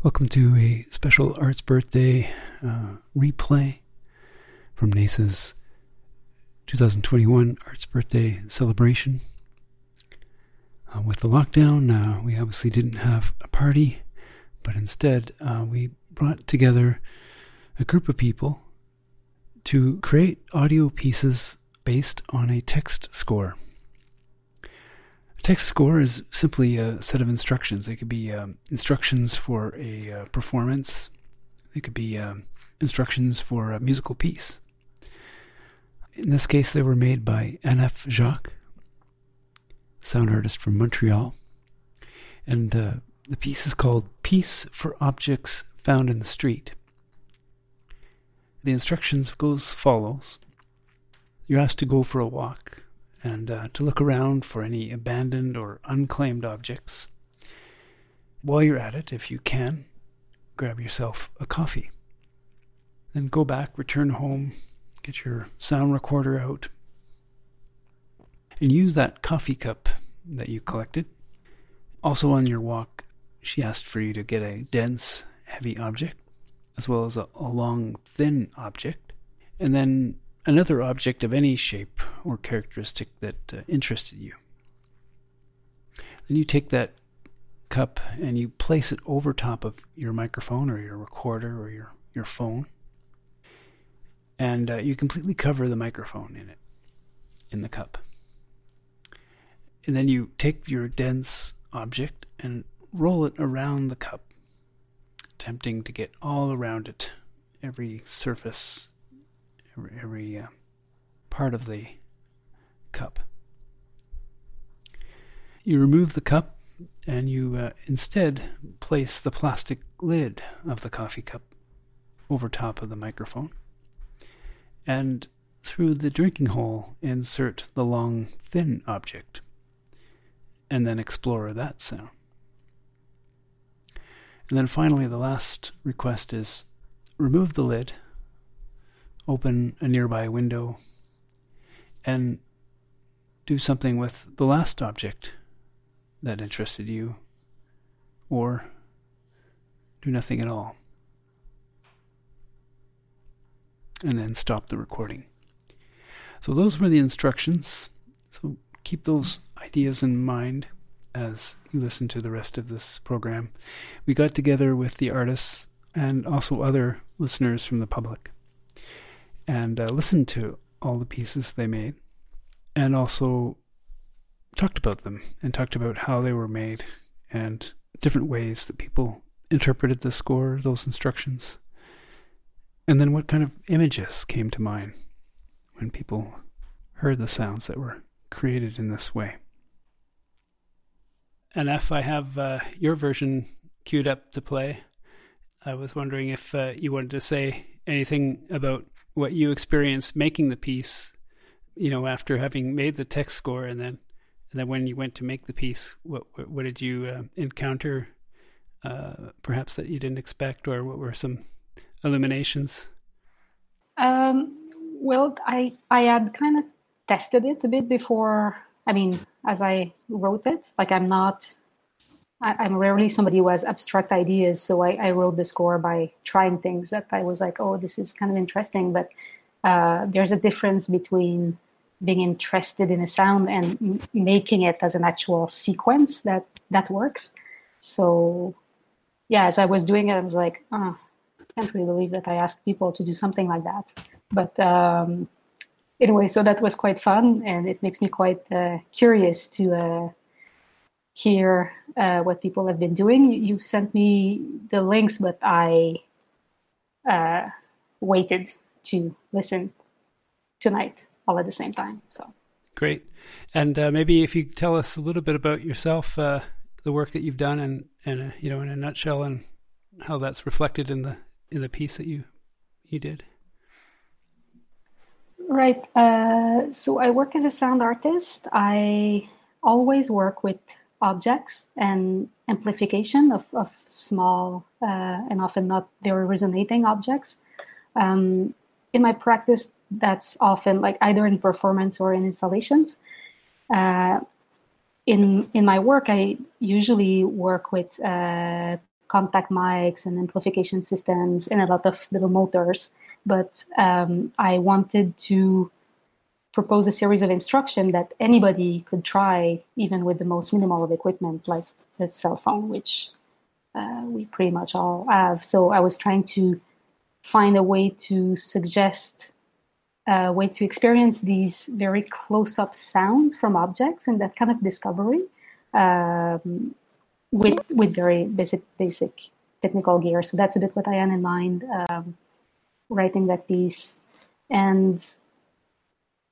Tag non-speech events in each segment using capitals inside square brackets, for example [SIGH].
Welcome to a special Arts Birthday uh, replay from NAISA's 2021 Arts Birthday celebration. Uh, with the lockdown, uh, we obviously didn't have a party, but instead uh, we brought together a group of people to create audio pieces based on a text score. Text score is simply a set of instructions. It could be um, instructions for a uh, performance, it could be um, instructions for a musical piece. In this case, they were made by Anne-F Jacques, sound artist from Montreal. And uh, the piece is called Piece for Objects Found in the Street. The instructions go as follows. You're asked to go for a walk and uh, to look around for any abandoned or unclaimed objects. While you're at it, if you can, grab yourself a coffee. Then go back, return home, get your sound recorder out, and use that coffee cup that you collected. Also, on your walk, she asked for you to get a dense, heavy object, as well as a, a long, thin object, and then another object of any shape or characteristic that uh, interested you. Then you take that cup and you place it over top of your microphone or your recorder or your, your phone. And uh, you completely cover the microphone in it, in the cup. And then you take your dense object and roll it around the cup, attempting to get all around it, every surface, every, uh, part of the cup. You remove the cup and you uh, instead place the plastic lid of the coffee cup over top of the microphone. And through the drinking hole, insert the long, thin object and then explore that sound. And then finally, the last request is remove the lid, open a nearby window, and do something with the last object that interested you, or do nothing at all. And then stop the recording. So, those were the instructions. So, keep those ideas in mind as you listen to the rest of this program. We got together with the artists and also other listeners from the public and uh, listened to all the pieces they made and also talked about them and talked about how they were made and different ways that people interpreted the score, those instructions, and then what kind of images came to mind when people heard the sounds that were created in this way. And if I have uh, your version queued up to play, I was wondering if uh, you wanted to say anything about what you experienced making the piece, you know, after having made the text score, and then and then when you went to make the piece, what what, what did you uh, encounter, uh, perhaps that you didn't expect, or what were some illuminations? Um, well, I I had kind of tested it a bit before. I mean, as I wrote it, like I'm not. I, am rarely somebody who has abstract ideas, so I, I, wrote the score by trying things that I was like, oh, this is kind of interesting. But uh, there's a difference between being interested in a sound and m- making it as an actual sequence that that works. So, yeah, as I was doing it, I was like, oh, I can't really believe that I asked people to do something like that. But um, anyway, so that was quite fun, and it makes me quite uh, curious to uh, hear uh, what people have been doing. You, you, sent me the links, but I uh, waited to listen tonight all at the same time. So great, and uh, maybe if you tell us a little bit about yourself, uh, the work that you've done, and and you know, in a nutshell, and how that's reflected in the in the piece that you you did. Right. Uh, so I work as a sound artist. I always work with objects and amplification of, of small uh, and often not very resonating objects. Um, in my practice, that's often like either in performance or in installations. Uh, in in my work, I usually work with uh, contact mics and amplification systems and a lot of little motors. But um, I wanted to propose a series of instruction that anybody could try, even with the most minimal of equipment, like a cell phone, which uh, we pretty much all have. So I was trying to find a way to suggest a way to experience these very close-up sounds from objects and that kind of discovery um, with with very basic basic technical gear. So that's a bit what I had in mind um, writing that piece. And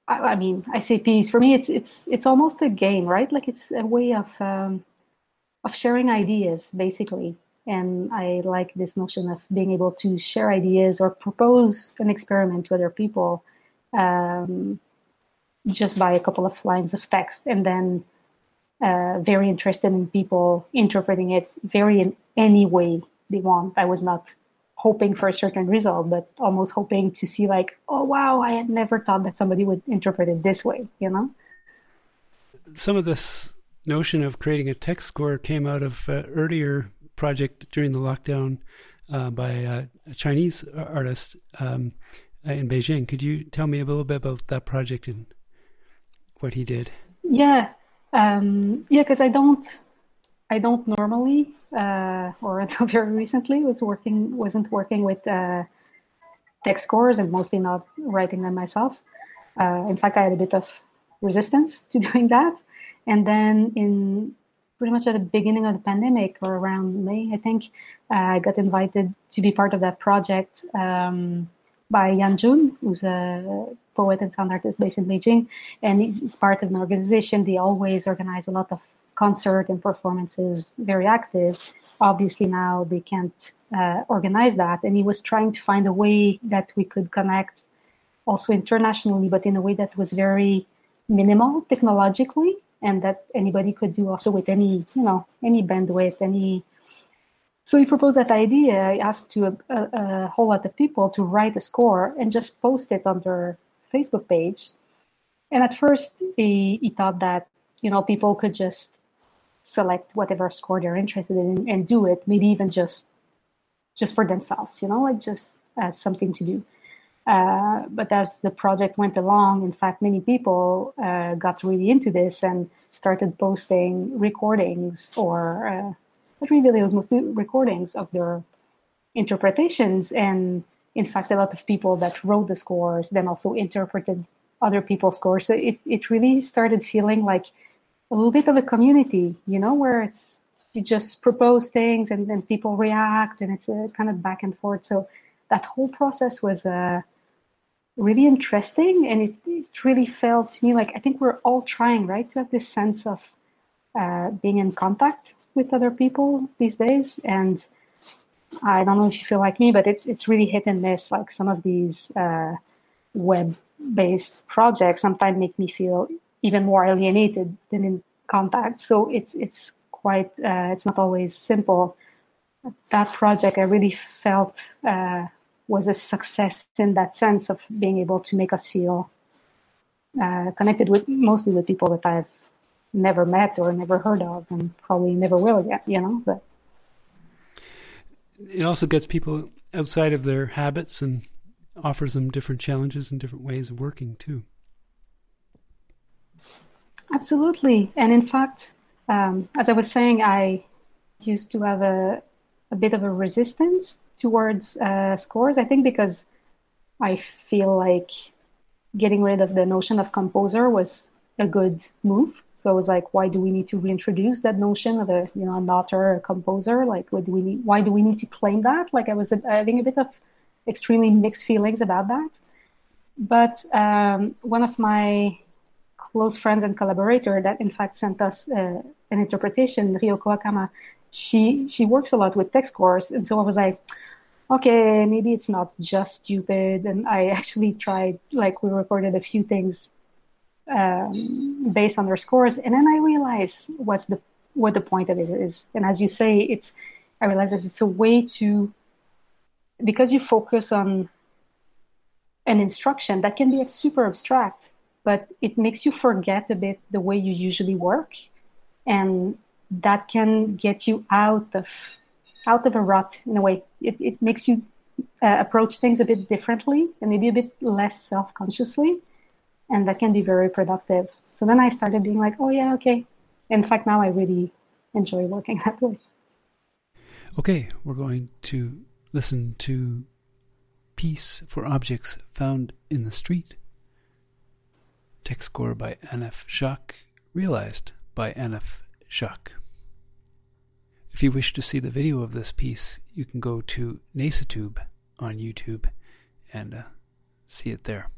I, I, mean, I say piece for me. It's it's it's almost a game, right? Like it's a way of um, of sharing ideas, basically. And I like this notion of being able to share ideas or propose an experiment to other people um, just by a couple of lines of text, and then uh, very interested in people interpreting it very in any way they want. I was not hoping for a certain result, but almost hoping to see like, oh wow, I had never thought that somebody would interpret it this way, you know? Some of this notion of creating a text score came out of uh, earlier project during the lockdown uh, by uh, a Chinese artist um, in Beijing. Could you tell me a little bit about that project and what he did? Yeah, um, yeah, because I don't, I don't normally, uh, or [LAUGHS] until very recently, was working wasn't working with uh, text scores and mostly not writing them myself. Uh, in fact, I had a bit of resistance [LAUGHS] to doing that, and then in pretty much at the beginning of the pandemic or around May, I think, uh, I got invited to be part of that project um, by Yan Jun, who's a poet and sound artist based in Beijing, and he's part of an organization. They always organize a lot of concert and performances, very active. Obviously, now they can't uh, organize that, and he was trying to find a way that we could connect also internationally, but in a way that was very minimal technologically, and that anybody could do also with any, you know, any bandwidth, any so he proposed that idea. I asked to a, a, a, whole lot of people to write a score and just post it on their Facebook page. And at first, he, he thought that you know people could just select whatever score they're interested in and do it, maybe even just just for themselves, you know, like just as something to do. Uh, but as the project went along, in fact, many people uh, got really into this and started posting recordings or uh, but really it was mostly recordings of their interpretations and in fact a lot of people that wrote the scores then also interpreted other people's scores so it, it really started feeling like a little bit of a community you know where it's you just propose things and then people react and it's a kind of back and forth so that whole process was uh, really interesting and it, it really felt to me like i think we're all trying right to have this sense of uh, being in contact with other people these days, and I don't know if you feel like me, but it's it's really hit and miss. Like some of these uh, web-based projects sometimes make me feel even more alienated than in contact. So it's it's quite uh, it's not always simple. That project I really felt uh, was a success in that sense of being able to make us feel uh, connected with mostly with people that I've never met or never heard of and probably never will yet, you know, but it also gets people outside of their habits and offers them different challenges and different ways of working too. Absolutely. And in fact, um, as I was saying, I used to have a, a bit of a resistance towards uh, scores, I think, because I feel like getting rid of the notion of composer was a good move. So it was like, why do we need to reintroduce that notion of a you know an author, a composer? Like, what do we need? Why do we need to claim that? Like, I was having a bit of extremely mixed feelings about that. But um, one of my close friends and collaborator that in fact sent us uh, an interpretation, Ryoko Akama, she she works a lot with text scores, and so I was like, okay, maybe it's not just stupid. And I [LAUGHS] actually tried, like, we recorded a few things um, based on their scores. And then I realized what's the what the point of it is. And as you say, it's I realize that it's a way to because you focus on an instruction that can be super abstract, but it makes you forget a bit the way you usually work, and that can get you out of out of a rut in a way. It, it makes you uh, approach things a bit differently and maybe a bit less self consciously. And that can be very productive. So then I started being like, oh, yeah, okay. In fact, now I really enjoy working [LAUGHS] that way. Okay, we're going to listen to Piece for Objects Found in the Street. Text score by Anne-F Jacques, realized by Anne-F Jacques. If you wish to see the video of this piece, you can go to Nasatube on YouTube and uh, see it there.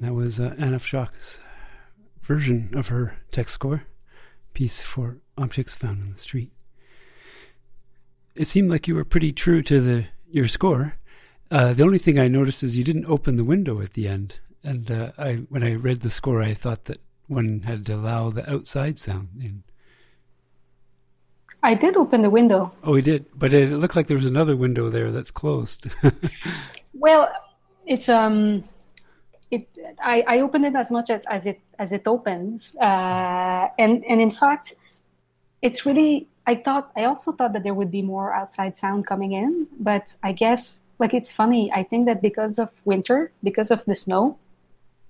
That was uh, Anne-F Jacques's version of her text score piece for objects found on the street. It seemed like you were pretty true to the your score. Uh, the only thing I noticed is you didn't open the window at the end, and uh, I when I read the score, I thought that one had to allow the outside sound in. I did open the window. Oh, we did, but it looked like there was another window there that's closed. [LAUGHS] well, it's um, it I, I opened it as much as, as it as it opens, uh, and and in fact, it's really. I thought I also thought that there would be more outside sound coming in, but I guess like it's funny. I think that because of winter, because of the snow,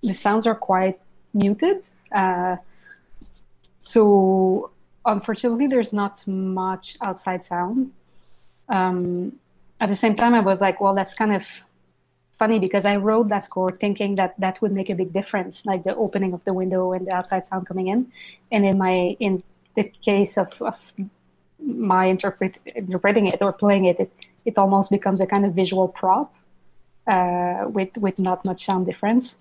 the sounds are quite muted. Uh, so unfortunately, there's not much outside sound. Um, at the same time, I was like, well, that's kind of funny because I wrote that score thinking that that would make a big difference, like the opening of the window and the outside sound coming in. And in my in the case of, of my interpret, interpreting it or playing it, it, it almost becomes a kind of visual prop uh, with with not much sound difference.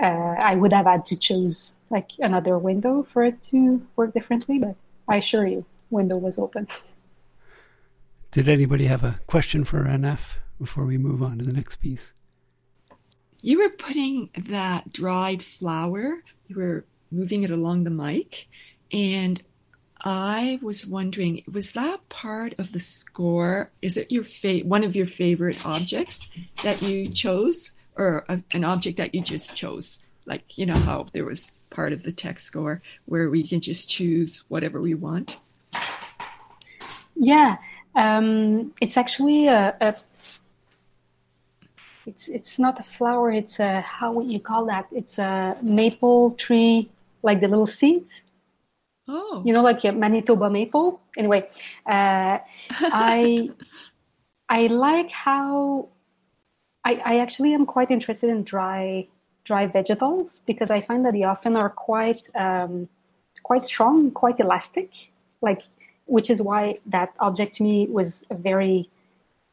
Uh, I would have had to choose like another window for it to work differently, but I assure you, window was open. Did anybody have a question for Anne-F before we move on to the next piece? You were putting that dried flower, you were moving it along the mic, and I was wondering, was that part of the score? Is it your fa- one of your favorite objects that you chose, or a, an object that you just chose? Like you know how there was part of the text score where we can just choose whatever we want. Yeah, um, it's actually a, a, It's it's not a flower. It's a how would you call that? It's a maple tree, like the little seeds. Oh. You know, like a Manitoba maple. Anyway, uh, I [LAUGHS] I like how I, I actually am quite interested in dry dry vegetables because I find that they often are quite um, quite strong, quite elastic. Like, which is why that object to me was a very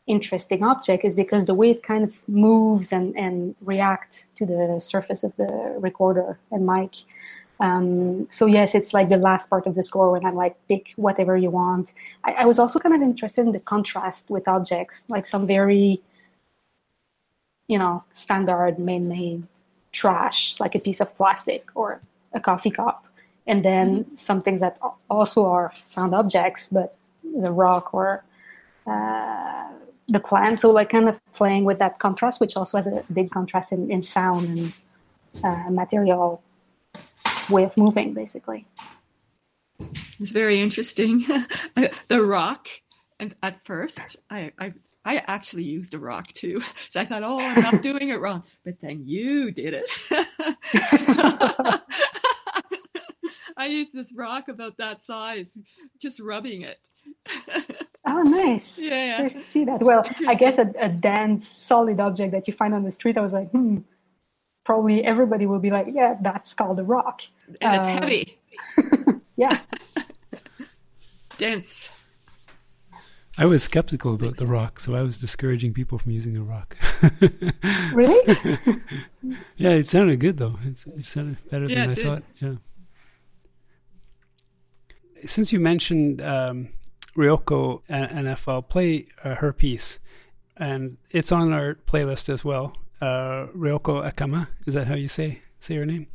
interesting object, is because the way it kind of moves and and react to the surface of the recorder and mic. Um, so yes, it's like the last part of the score when I'm like, pick whatever you want. I, I was also kind of interested in the contrast with objects, like some very, you know, standard man-made trash, like a piece of plastic or a coffee cup, and then mm-hmm. some things that also are found objects, but the rock or uh, the plant. So like kind of playing with that contrast, which also has a big contrast in, in sound and uh, material way of moving, basically. It's very interesting. [LAUGHS] the rock, and at first, I, I I actually used a rock too. So I thought, oh, I'm not [LAUGHS] doing it wrong. But then you did it. [LAUGHS] I used this rock about that size, just rubbing it. oh, nice. [LAUGHS] Yeah. yeah. see that. well, I guess a, a dense, solid object that you find on the street, I was like, hmm, probably everybody will be like, yeah, that's called a rock. And it's uh, heavy. [LAUGHS] yeah. [LAUGHS] Dense. I was skeptical about the rock, so I was discouraging people from using the rock. really? yeah, it sounded good though. It's, it sounded better yeah, than I did. thought. Yeah. Since you mentioned um, Ryoko and I'll play uh, her piece, and it's on our playlist as well. Uh, Ryoko Akama, is that how you say say her name?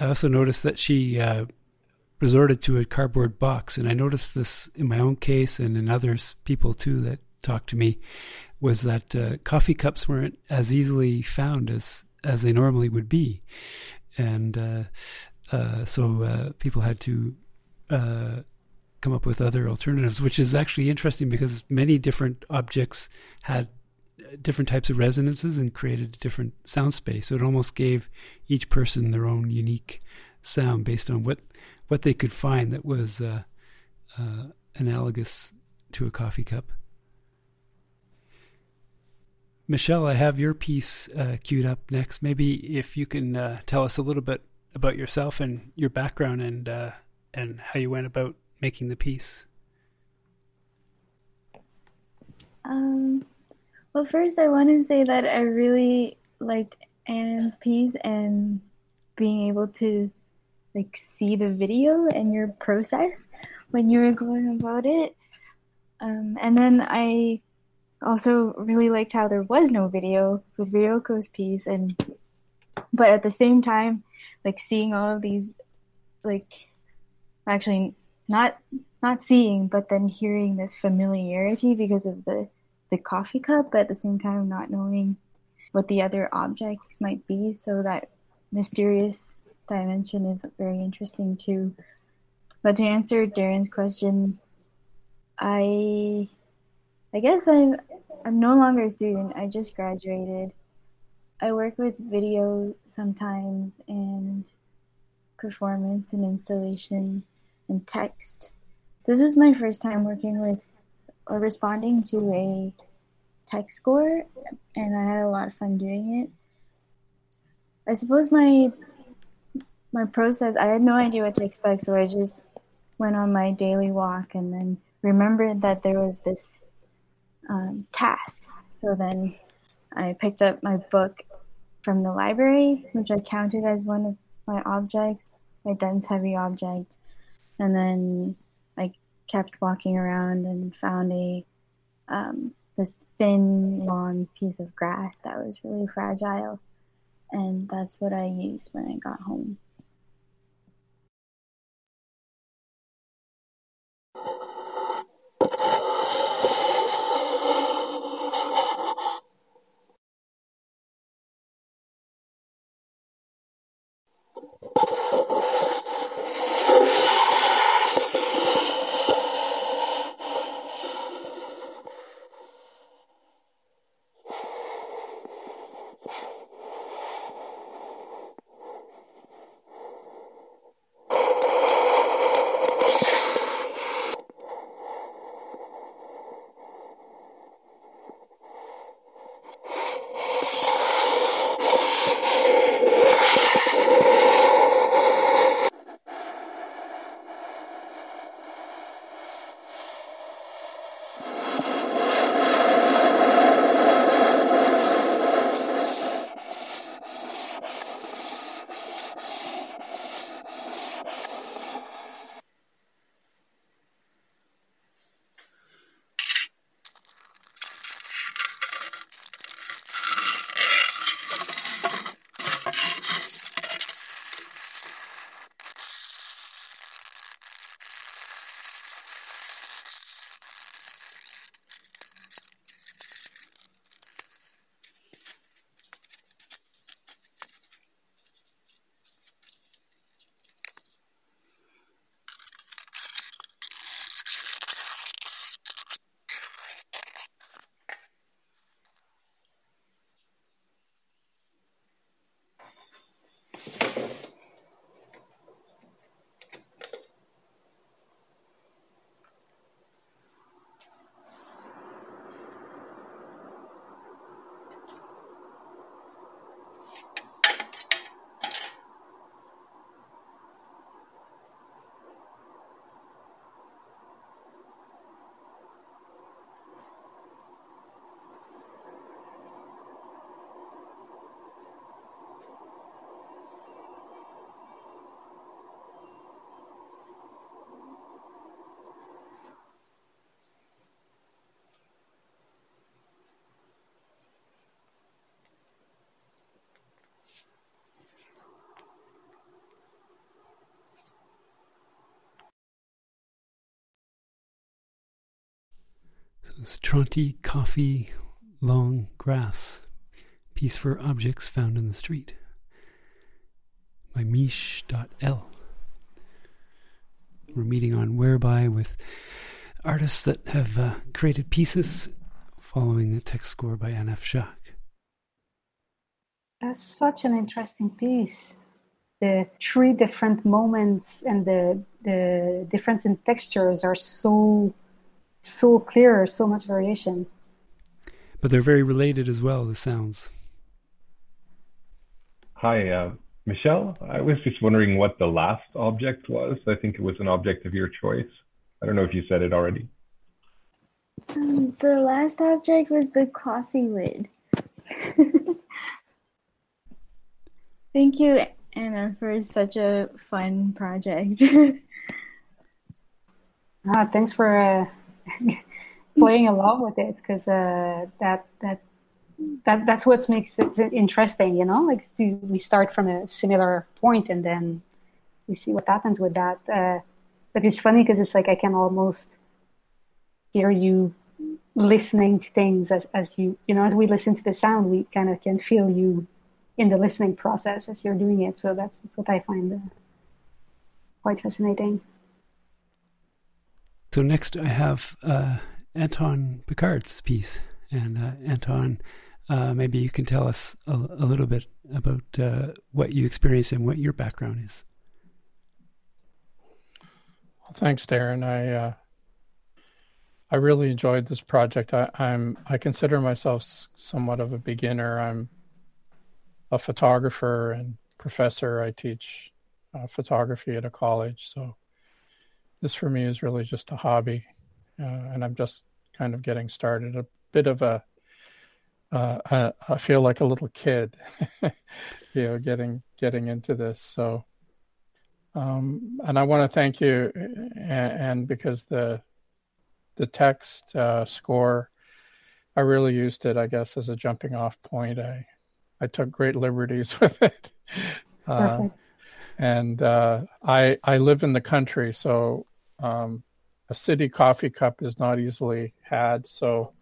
I also noticed that she uh, resorted to a cardboard box, and I noticed this in my own case and in others, people too that talked to me, was that uh, coffee cups weren't as easily found as as they normally would be, and uh, uh so uh, people had to uh, come up with other alternatives, which is actually interesting because many different objects had different types of resonances and created a different sound space. So it almost gave each person their own unique sound based on what what they could find that was uh, uh, analogous to a coffee cup. Michelle, I have your piece uh, queued up next. Maybe if you can uh, tell us a little bit about yourself and your background and uh, and how you went about making the piece. Um, well, first I want to say that I really liked Anne's piece and being able to like see the video and your process when you were going about it. Um, and then I also really liked how there was no video with Ryoko's piece, and but at the same time, like seeing all of these, like actually not not seeing, but then hearing this familiarity because of the the coffee cup, but at the same time not knowing what the other objects might be. So that mysterious dimension is very interesting too. But to answer Darren's question, I I guess I'm I'm no longer a student. I just graduated. I work with video sometimes and performance and installation and text. This is my first time working with responding to a text score and I had a lot of fun doing it. I suppose my my process, I had no idea what to expect, so I just went on my daily walk and then remembered that there was this um, task. So then I picked up my book from the library, which I counted as one of my objects, my dense heavy object, and then kept walking around and found a um, this thin, long piece of grass that was really fragile, and that's what I used when I got home. It's Tronti Coffee Long Grass, piece for objects found in the street by Mish.l. We're meeting on Whereby with artists that have uh, created pieces following a text score by Anne-F Jacques. That's such an interesting piece. The three different moments and the the difference in textures are so so clear, so much variation. But they're very related as well, the sounds. Hi, uh, Michelle. I was just wondering what the last object was. I think it was an object of your choice. I don't know if you said it already. Um, the last object was the coffee lid. [LAUGHS] Thank you, Anna, for such a fun project. [LAUGHS] ah, thanks for uh, [LAUGHS] playing along with it because uh, that that that that's what makes it interesting, you know. Like to, we start from a similar point and then we see what happens with that. Uh, but it's funny because it's like I can almost hear you listening to things as as you you know as we listen to the sound, we kind of can feel you in the listening process as you're doing it. So that's, that's what I find uh, quite fascinating. So next I have uh, Anton Picard's piece, and uh, Anton, uh, maybe you can tell us a, a little bit about uh, what you experience and what your background is. Well, thanks, Darren. I uh, I really enjoyed this project. I, I'm I consider myself somewhat of a beginner. I'm a photographer and professor. I teach uh, photography at a college, so this for me is really just a hobby, uh, and I'm just kind of getting started. A bit of a uh, I, I feel like a little kid, [LAUGHS] you know, getting getting into this. So, um, and I want to thank you, and, and, because the the text uh, score, I really used it, I guess, as a jumping off point. I I took great liberties [LAUGHS] with it. Uh, and uh, I I live in the country, so um, a city coffee cup is not easily had. So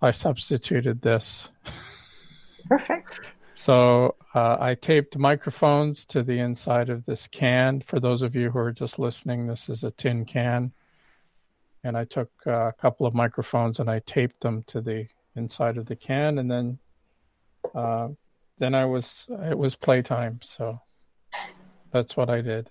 I substituted this. Perfect. So uh, I taped microphones to the inside of this can. For those of you who are just listening, this is a tin can. And I took uh, a couple of microphones and I taped them to the inside of the can, and then uh, then I was it was playtime, so that's what I did.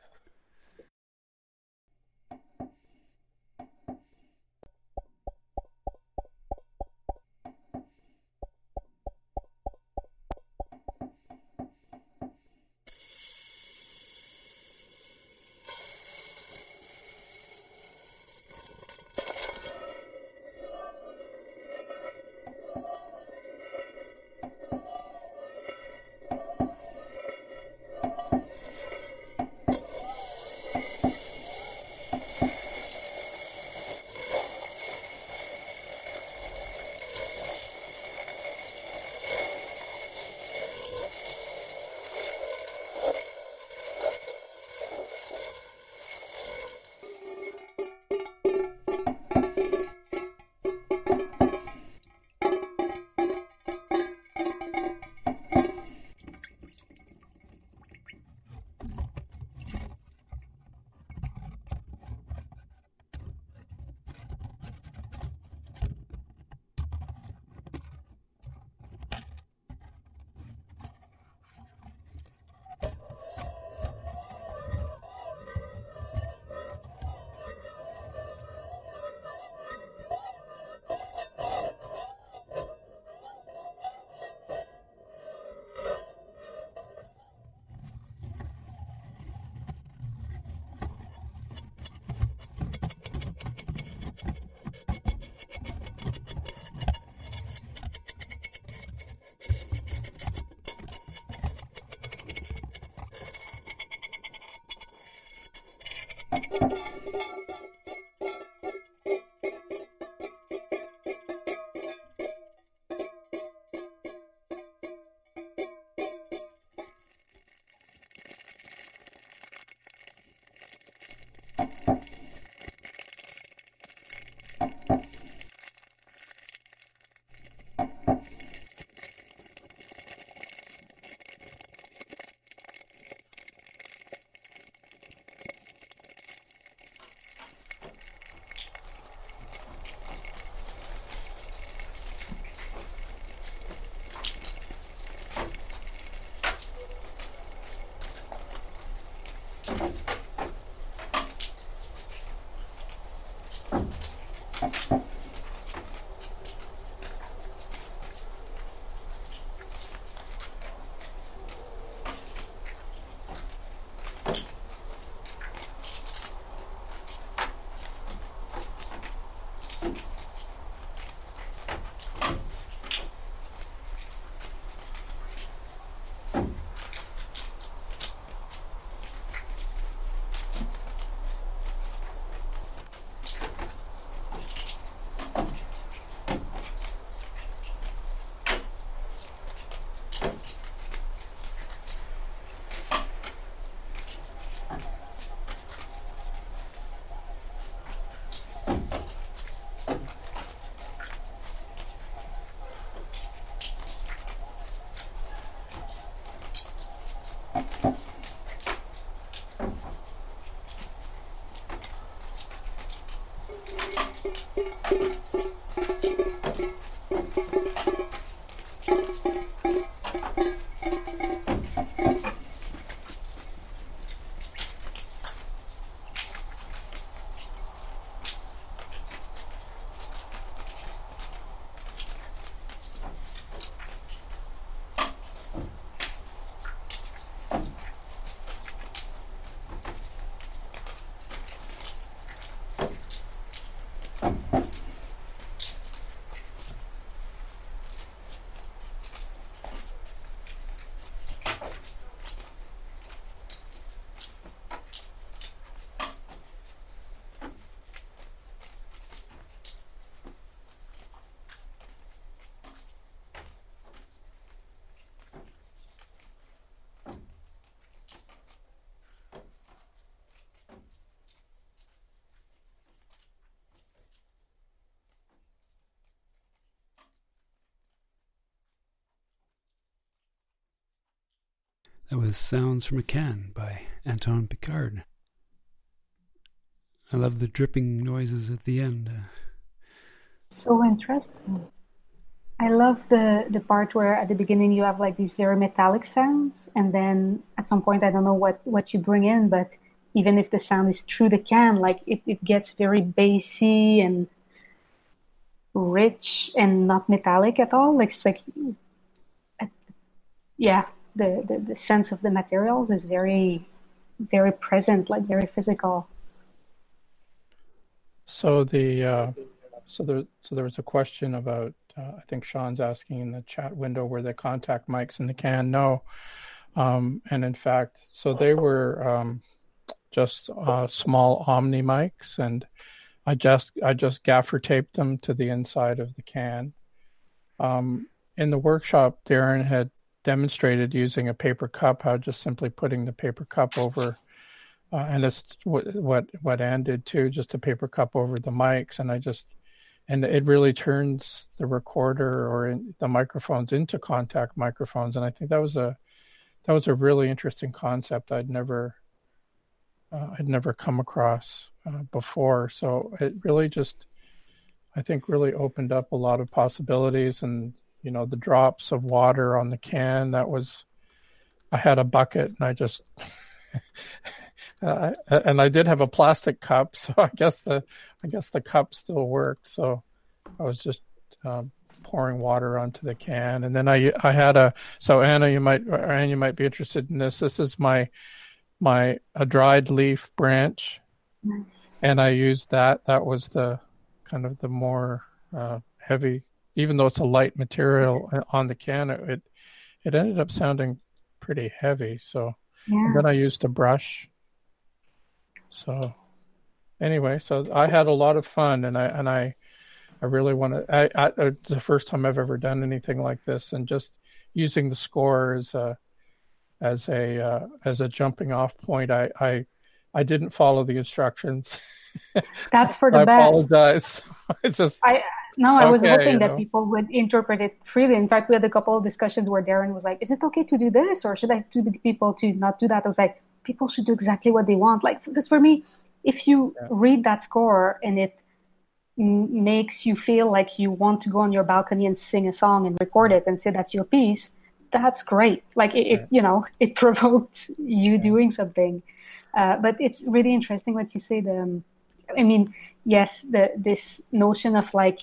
Thank you. That was Sounds from a Can by Anton Picard. I love the dripping noises at the end. Uh, So interesting. I love the the part where at the beginning you have like these very metallic sounds, and then at some point I don't know what what you bring in, but even if the sound is through the can, like it, it gets very bassy and rich and not metallic at all. Like it's like, yeah, the, the, the sense of the materials is very, very present, like very physical. So the uh, so there so there was a question about uh, I think Sean's asking in the chat window where the contact mics in the can. No, um, and in fact, so they were um, just uh, small Omni mics, and I just I just gaffer taped them to the inside of the can. Um, in the workshop, Darren had demonstrated using a paper cup how just simply putting the paper cup over uh, and it's what what what Ann did too just a paper cup over the mics. And I just and it really turns the recorder or in, the microphones into contact microphones. And I think that was a that was a really interesting concept I'd never uh, I'd never come across uh, before. So it really just I think really opened up a lot of possibilities. And you know the drops of water on the can that was i had a bucket and i just [LAUGHS] uh, and i did have a plastic cup [LAUGHS] so i guess the i guess the cup still worked. So i was just um, pouring water onto the can. And then i i had a so anna you might anna you might be interested in this. This is my my a dried leaf branch. And i used that. That was the kind of the more uh, heavy even though it's a light material on the can, it it ended up sounding pretty heavy. So Yeah. then I used a brush. So anyway, so I had a lot of fun, and I and I I really want to. I, I it's the first time I've ever done anything like this, and just using the score as a as a uh, as a jumping off point. I I I didn't follow the instructions. That's for the [LAUGHS] I best. [LAUGHS] I apologize. It's just I no, I was Okay, hoping that know. people would interpret it freely. In fact, we had a couple of discussions where Darren was like, "Is it okay to do this, or should I do the people to not do that?" I was like, "People should do exactly what they want." Like, because for me, if you Yeah. read that score and it m- makes you feel like you want to go on your balcony and sing a song and record it and say that's your piece, that's great. Like it, it you know, [LAUGHS] it provoked you doing something. Uh, but it's really interesting what you say. The um, I mean, yes, the this notion of like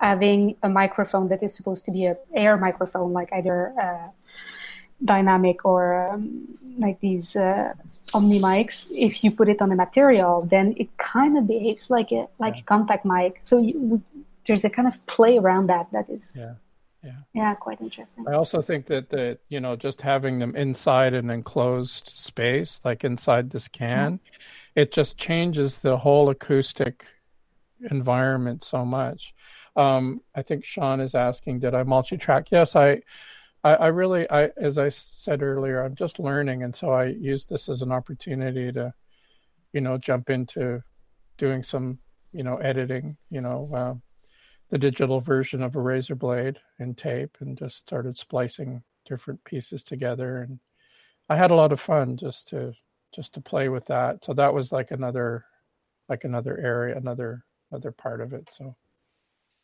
having a microphone that is supposed to be a air microphone, like either uh, dynamic or um, like these uh, omni mics. If you put it on a material, then it kind of behaves like a like Yeah. a contact mic. So you, there's a kind of play around that that is Yeah. yeah quite interesting. I also think that the you know just having them inside an enclosed space, like inside this can, it just changes the whole acoustic environment so much. Um, I think Sean is asking, did I multi-track? Yes, I, I, I really, I as I said earlier, I'm just learning, and so I use this as an opportunity to, you know, jump into doing some, you know, editing, you know. Uh, the digital version of a razor blade and tape and just started splicing different pieces together and i had a lot of fun just to just to play with that so that was like another like another area another other part of it so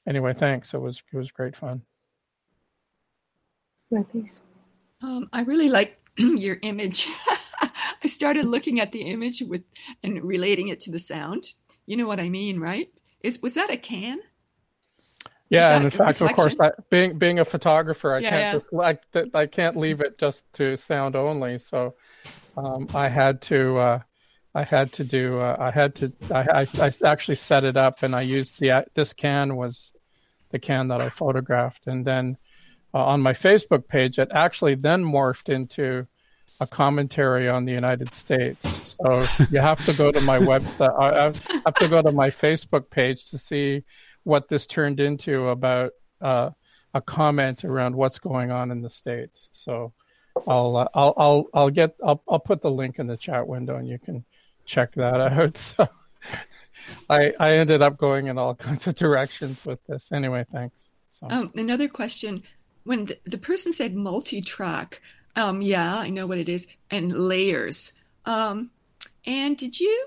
anyway thanks it was it was great fun Right, please. Um, I really like [CLEARS THROAT] your image. [LAUGHS] I started looking at the image with and relating it to the sound. You know what I mean, right? Is was that a can? yeah and in a fact of course reflection? I, being being a photographer i Yeah, can't reflect that i can't leave it just to sound only so um, i had to uh, i had to do uh, i had to I, I, I actually set it up and i used the this can was the can that i photographed and then uh, on my facebook page it actually then morphed into a commentary on the united states so you have to go to my website i have to go to my facebook page to see what this turned into about uh, a comment around what's going on in the states. So I'll uh, I'll I'll I'll get I'll I'll put the link in the chat window and you can check that [LAUGHS] out. So I I ended up going in all [LAUGHS] kinds of directions with this. Anyway, thanks. So Um, another question: When the, the person said multi-track, um, yeah, I know what it is, and layers. Um, and did you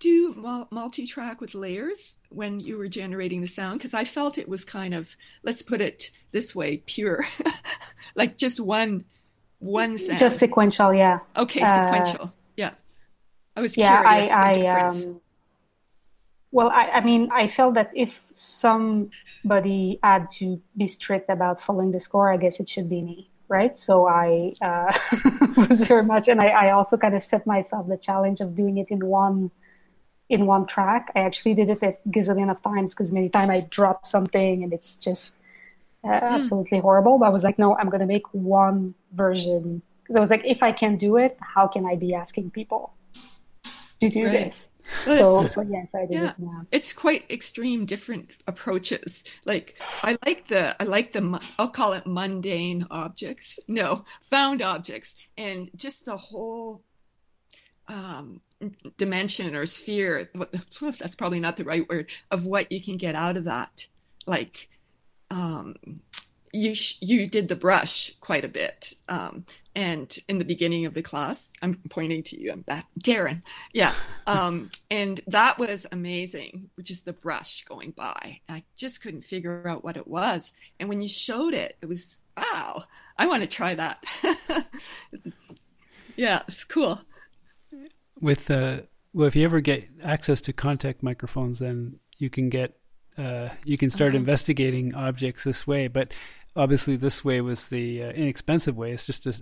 do mul- multi-track with layers when you were generating the sound? Because I felt it was kind of, let's put it this way, pure, [LAUGHS] like just one one sound. Just sequential, yeah. okay, uh, sequential. yeah, I was yeah curious i the i difference. um well I, I mean i felt that if somebody had to be strict about following the score i guess it should be me right? So i uh, [LAUGHS] was very much and I, I also kind of set myself the challenge of doing it in one in one track. I actually did it a gazillion of times because many times i drop something and it's just uh, absolutely horrible. But i was like no i'm going to make one version. Because i was like if i can do it how can i be asking people to do Right. this. Well, So, [LAUGHS] it's- so yes, I did Yeah. it now. it's quite extreme different approaches like i like the i like the i'll call it mundane objects no found objects and just the whole um dimension or sphere what [LAUGHS] that's probably not the right word of what you can get out of that like um you sh- you did the brush quite a bit um and in the beginning of the class i'm pointing to you i'm back darren yeah [LAUGHS] um, and that was amazing, which is the brush going by. I just couldn't figure out what it was. And when you showed it, it was, wow, I want to try that. [LAUGHS] yeah, it's cool. with uh well if you ever get access to contact microphones then you can get uh you can start Uh-huh. investigating objects this way but obviously this way was the uh, inexpensive way. It's just a,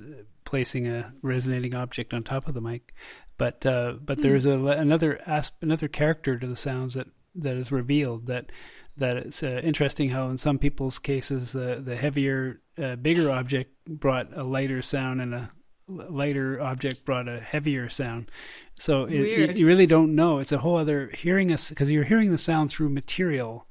placing a resonating object on top of the mic. But uh but Hmm. there's a another asp- another character to the sounds that that is revealed that that it's uh, interesting how in some people's cases the the heavier uh, bigger object brought a lighter sound and a lighter object brought a heavier sound. So it, you, you really don't know. It's a whole other hearing us because you're hearing the sound through material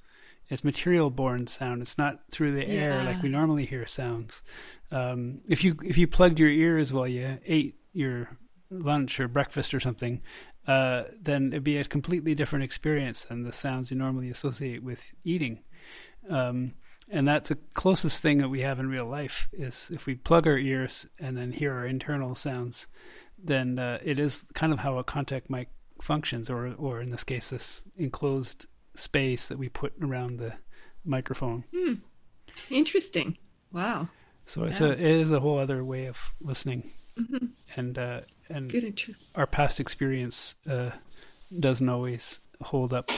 it's material born sound. It's not through the air like we normally hear sounds. Um, if you if you plugged your ears while you ate your lunch or breakfast or something uh, then it'd be a completely different experience than the sounds you normally associate with eating. Um, and that's the closest thing that we have in real life is if we plug our ears and then hear our internal sounds then uh, it is kind of how a contact mic functions or or in this case this enclosed space that we put around the microphone Interesting. Wow. so it's Yeah. a it is a whole other way of listening and uh and. Our past experience uh doesn't always hold up.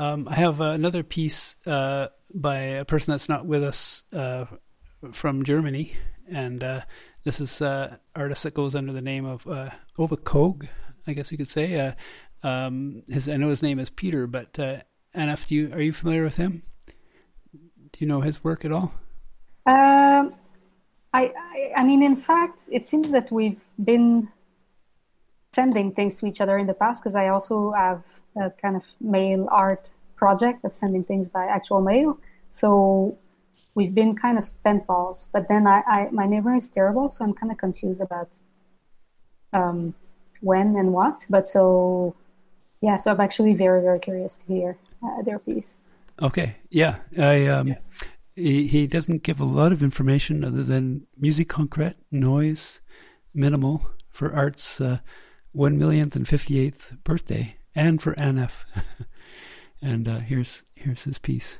Um, I have uh, another piece uh, by a person that's not with us uh, from Germany, and uh, this is uh, artist that goes under the name of uh, Ove Koog, I guess you could say. Um, his I know his name is Peter, but uh, Anne-F, do you, are you familiar with him? Do you know his work at all? Um, I, I, I mean, in fact, it seems that we've been sending things to each other in the past because I also have a kind of mail art project of sending things by actual mail. So we've been kind of pen pals. But then I, I my memory is terrible, so I'm kind of confused about um, when and what. But so yeah, so I'm actually very very curious to hear uh, their piece. Okay, yeah, I um, He, he doesn't give a lot of information other than musique concrète, noise, minimal for Art's uh, one millionth and fifty eighth birthday, and for Anne-F. [LAUGHS] and uh, here's here's his piece.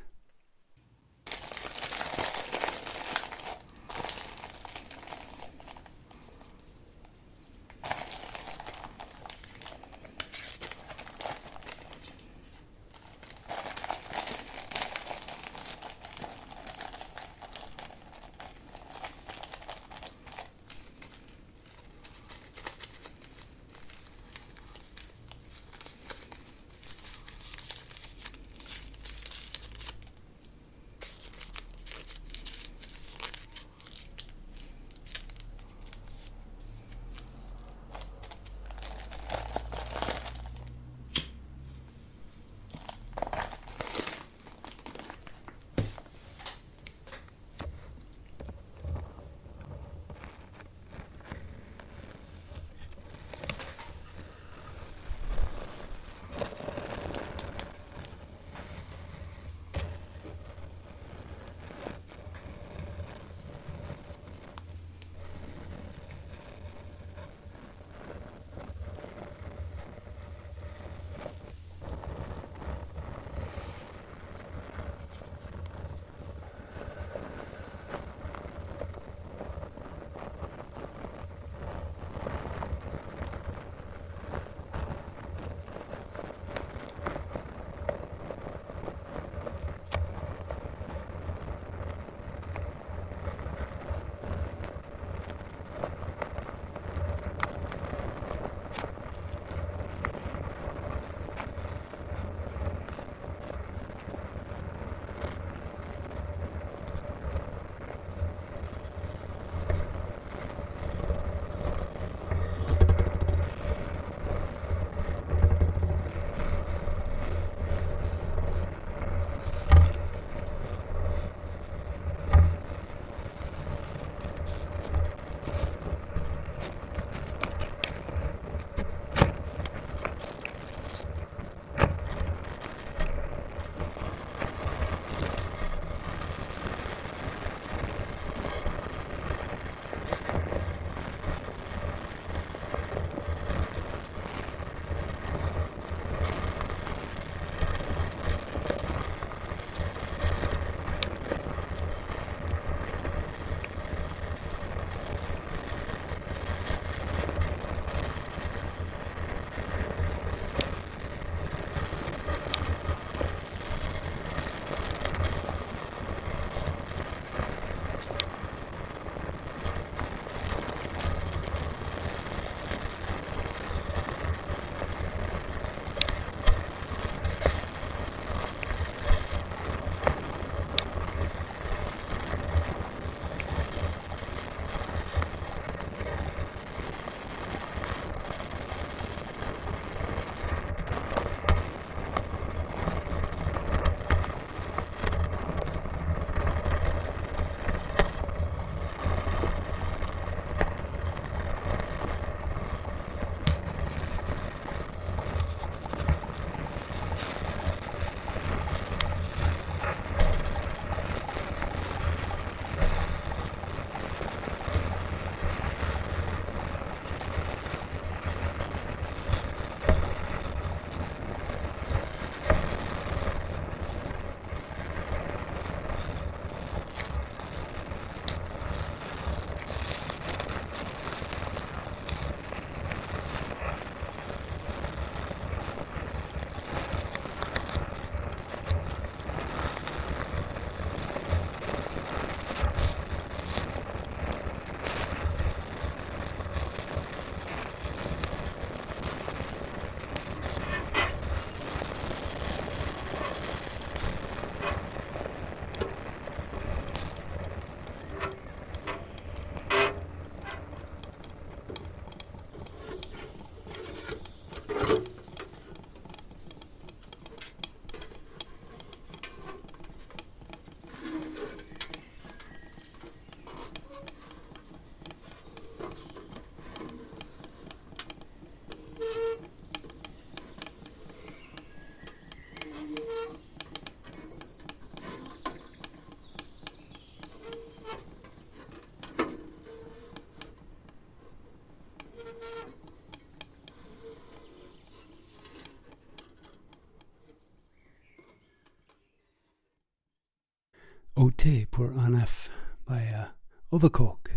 Ote pour Anne-F by uh, Overkirk.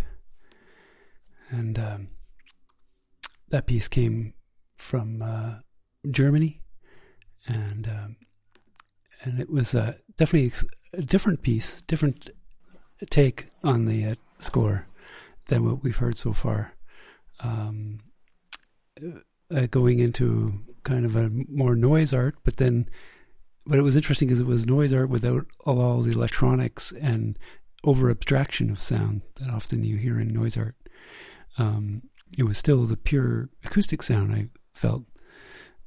And um, that piece came from uh, Germany, and um, and it was uh, definitely a different piece, different take on the uh, score than what we've heard so far. Um, uh, going into kind of a more noise art, but then, but it was interesting because it was noise art without all the electronics and over abstraction of sound that often you hear in noise art. Um, it was still the pure acoustic sound I felt,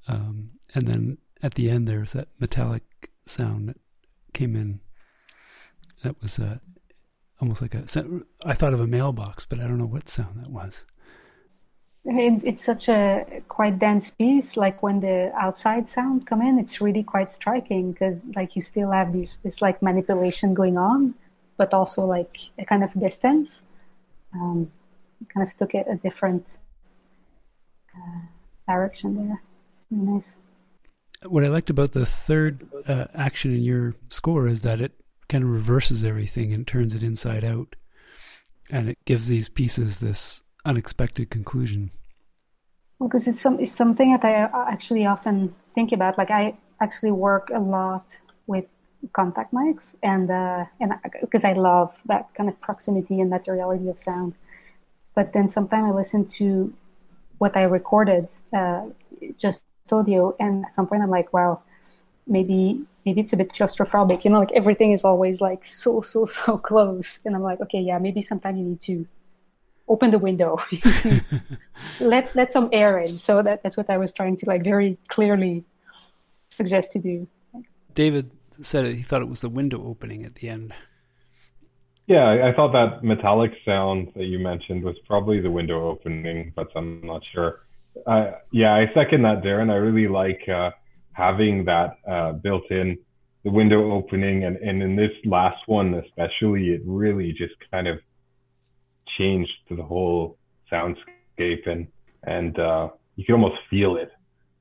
um, and then at the end there's that metallic sound that came in. That was uh, almost like a. I thought of a mailbox, but I don't know what sound that was. It's such a quite dense piece. Like when the outside sound come in, it's really quite striking because like you still have this this like manipulation going on, but also like a kind of distance. Um, kind of took it a different uh, direction there. It's really nice. What I liked about the third uh, action in your score is that it kind of reverses everything and turns it inside out, and it gives these pieces this unexpected conclusion? Well, because it's some it's something that I actually often think about. Like I actually work a lot with contact mics, and uh, and because I love that kind of proximity and materiality of sound. But then sometimes I listen to what I recorded, uh, just audio, and at some point I'm like, wow, maybe maybe it's a bit claustrophobic. You know, like everything is always like so so so [LAUGHS] close, and I'm like, okay, yeah, maybe sometimes you need to open the window. [LAUGHS] Let let some air in. So that that's what i was trying to like very clearly suggest to do. David said he thought it was the window opening at the end. Yeah i, I thought that metallic sound that you mentioned was probably the window opening but i'm not sure. Uh, yeah i second that darren. I really like uh, having that uh, built in the window opening. And, and in this last one especially it really just kind of changed to the whole soundscape and and uh, you can almost feel it.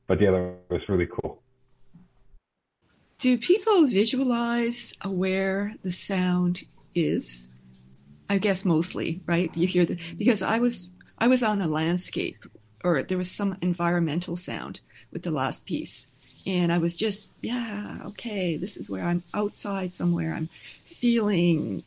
But yeah, that was really cool. Do people visualize where the sound is? I guess mostly, right? You hear the because I was I was on a landscape or there was some environmental sound with the last piece. And I was just, yeah, okay, this is where I'm outside somewhere. I'm feeling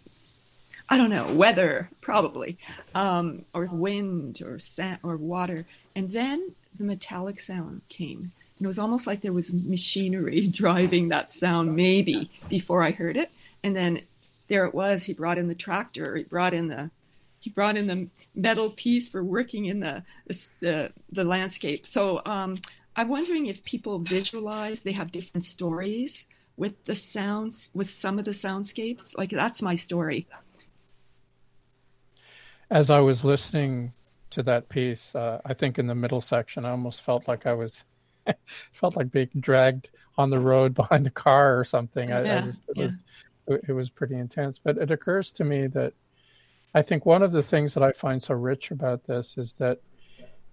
I don't know, weather probably, um, or wind or sand or water. And then the metallic sound came. And it was almost like there was machinery [LAUGHS] driving that sound, maybe before I heard it. And then there it was. He brought in the tractor. He brought in the he brought in the metal piece for working in the the the landscape. So um, I'm wondering if people visualize. They have different stories with the sounds with some of the soundscapes. Like that's my story as I was listening to that piece, uh, I think in the middle section, I almost felt like I was [LAUGHS] felt like being dragged on the road [LAUGHS] behind a car or something. I, yeah, I just, it, yeah. was, it was pretty intense. But it occurs to me that I think one of the things that I find so rich about this is that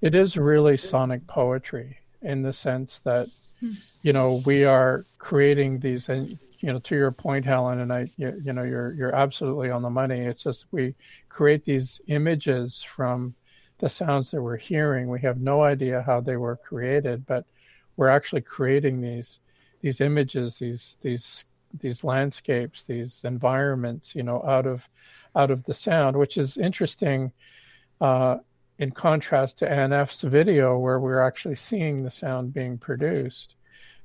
it is really sonic poetry in the sense that hmm. you know we are creating these and you know to your point helen and i you, you, know you're you're absolutely on the money. It's just we create these images from the sounds that we're hearing. We have no idea how they were created but we're actually creating these these images these these these landscapes these environments you know out of out of the sound which is interesting uh, in contrast to Anne-F's video where we're actually seeing the sound being produced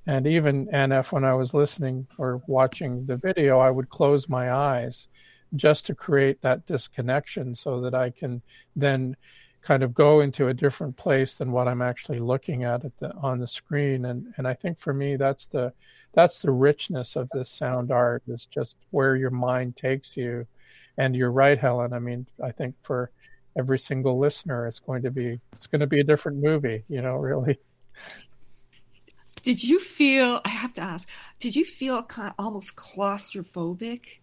and even Anne-F, when I was listening or watching the video, I would close my eyes just to create that disconnection so that I can then kind of go into a different place than what I'm actually looking at, at the, on the screen. And, and I think for me, that's the, that's the richness of this sound art is just where your mind takes you. And you're right, Helen. I mean, I think for every single listener, it's going to be, it's going to be a different movie, you know, [LAUGHS] really. Did you feel? I have to ask. Did you feel kind of almost claustrophobic?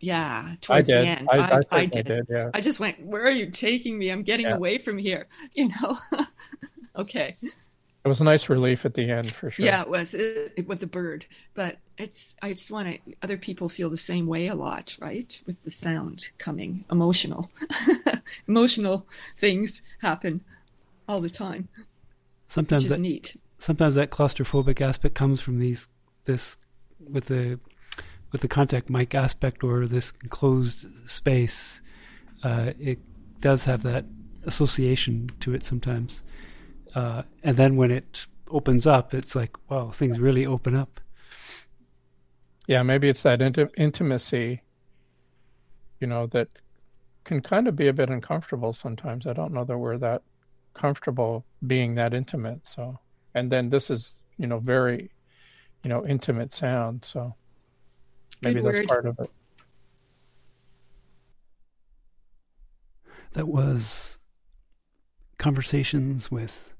Yeah, towards the end, I, I, I, I did. did. Yeah. I just went. Where are you taking me? I'm getting yeah. away from here. [LAUGHS] You know. [LAUGHS] okay. It was a nice relief at the end for sure. Yeah, it was it, it, with the bird, but it's. I just want to. Other people feel the same way a lot, right? With the sound coming, emotional, [LAUGHS] emotional things happen all the time. Sometimes that, neat. Sometimes that claustrophobic aspect comes from these this with the with the contact mic aspect or this enclosed space. Uh, it does have that association to it sometimes. Uh, and then when it opens up, it's like, wow, things really open up. Yeah, maybe it's that intimacy, you know, that can kind of be a bit uncomfortable sometimes. I don't know that we're that comfortable being that intimate. So, and then this is, you know, very, you know, intimate sound. So maybe Good that's word. part of it. That was conversations with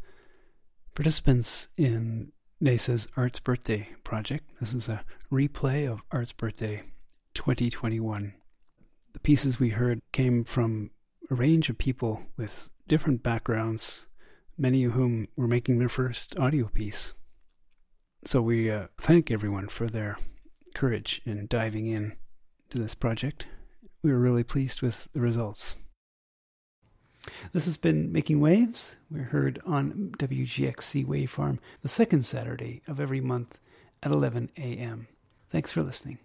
participants in NAISA's Arts Birthday project. This is a replay of Arts Birthday 2021. The pieces we heard came from a range of people with different backgrounds, many of whom were making their first audio piece. So we uh, thank everyone for their courage in diving in to this project. We were really pleased with the results. This has been Making Waves. We're heard on WGXC Wave Farm the second Saturday of every month at 11 a.m. Thanks for listening.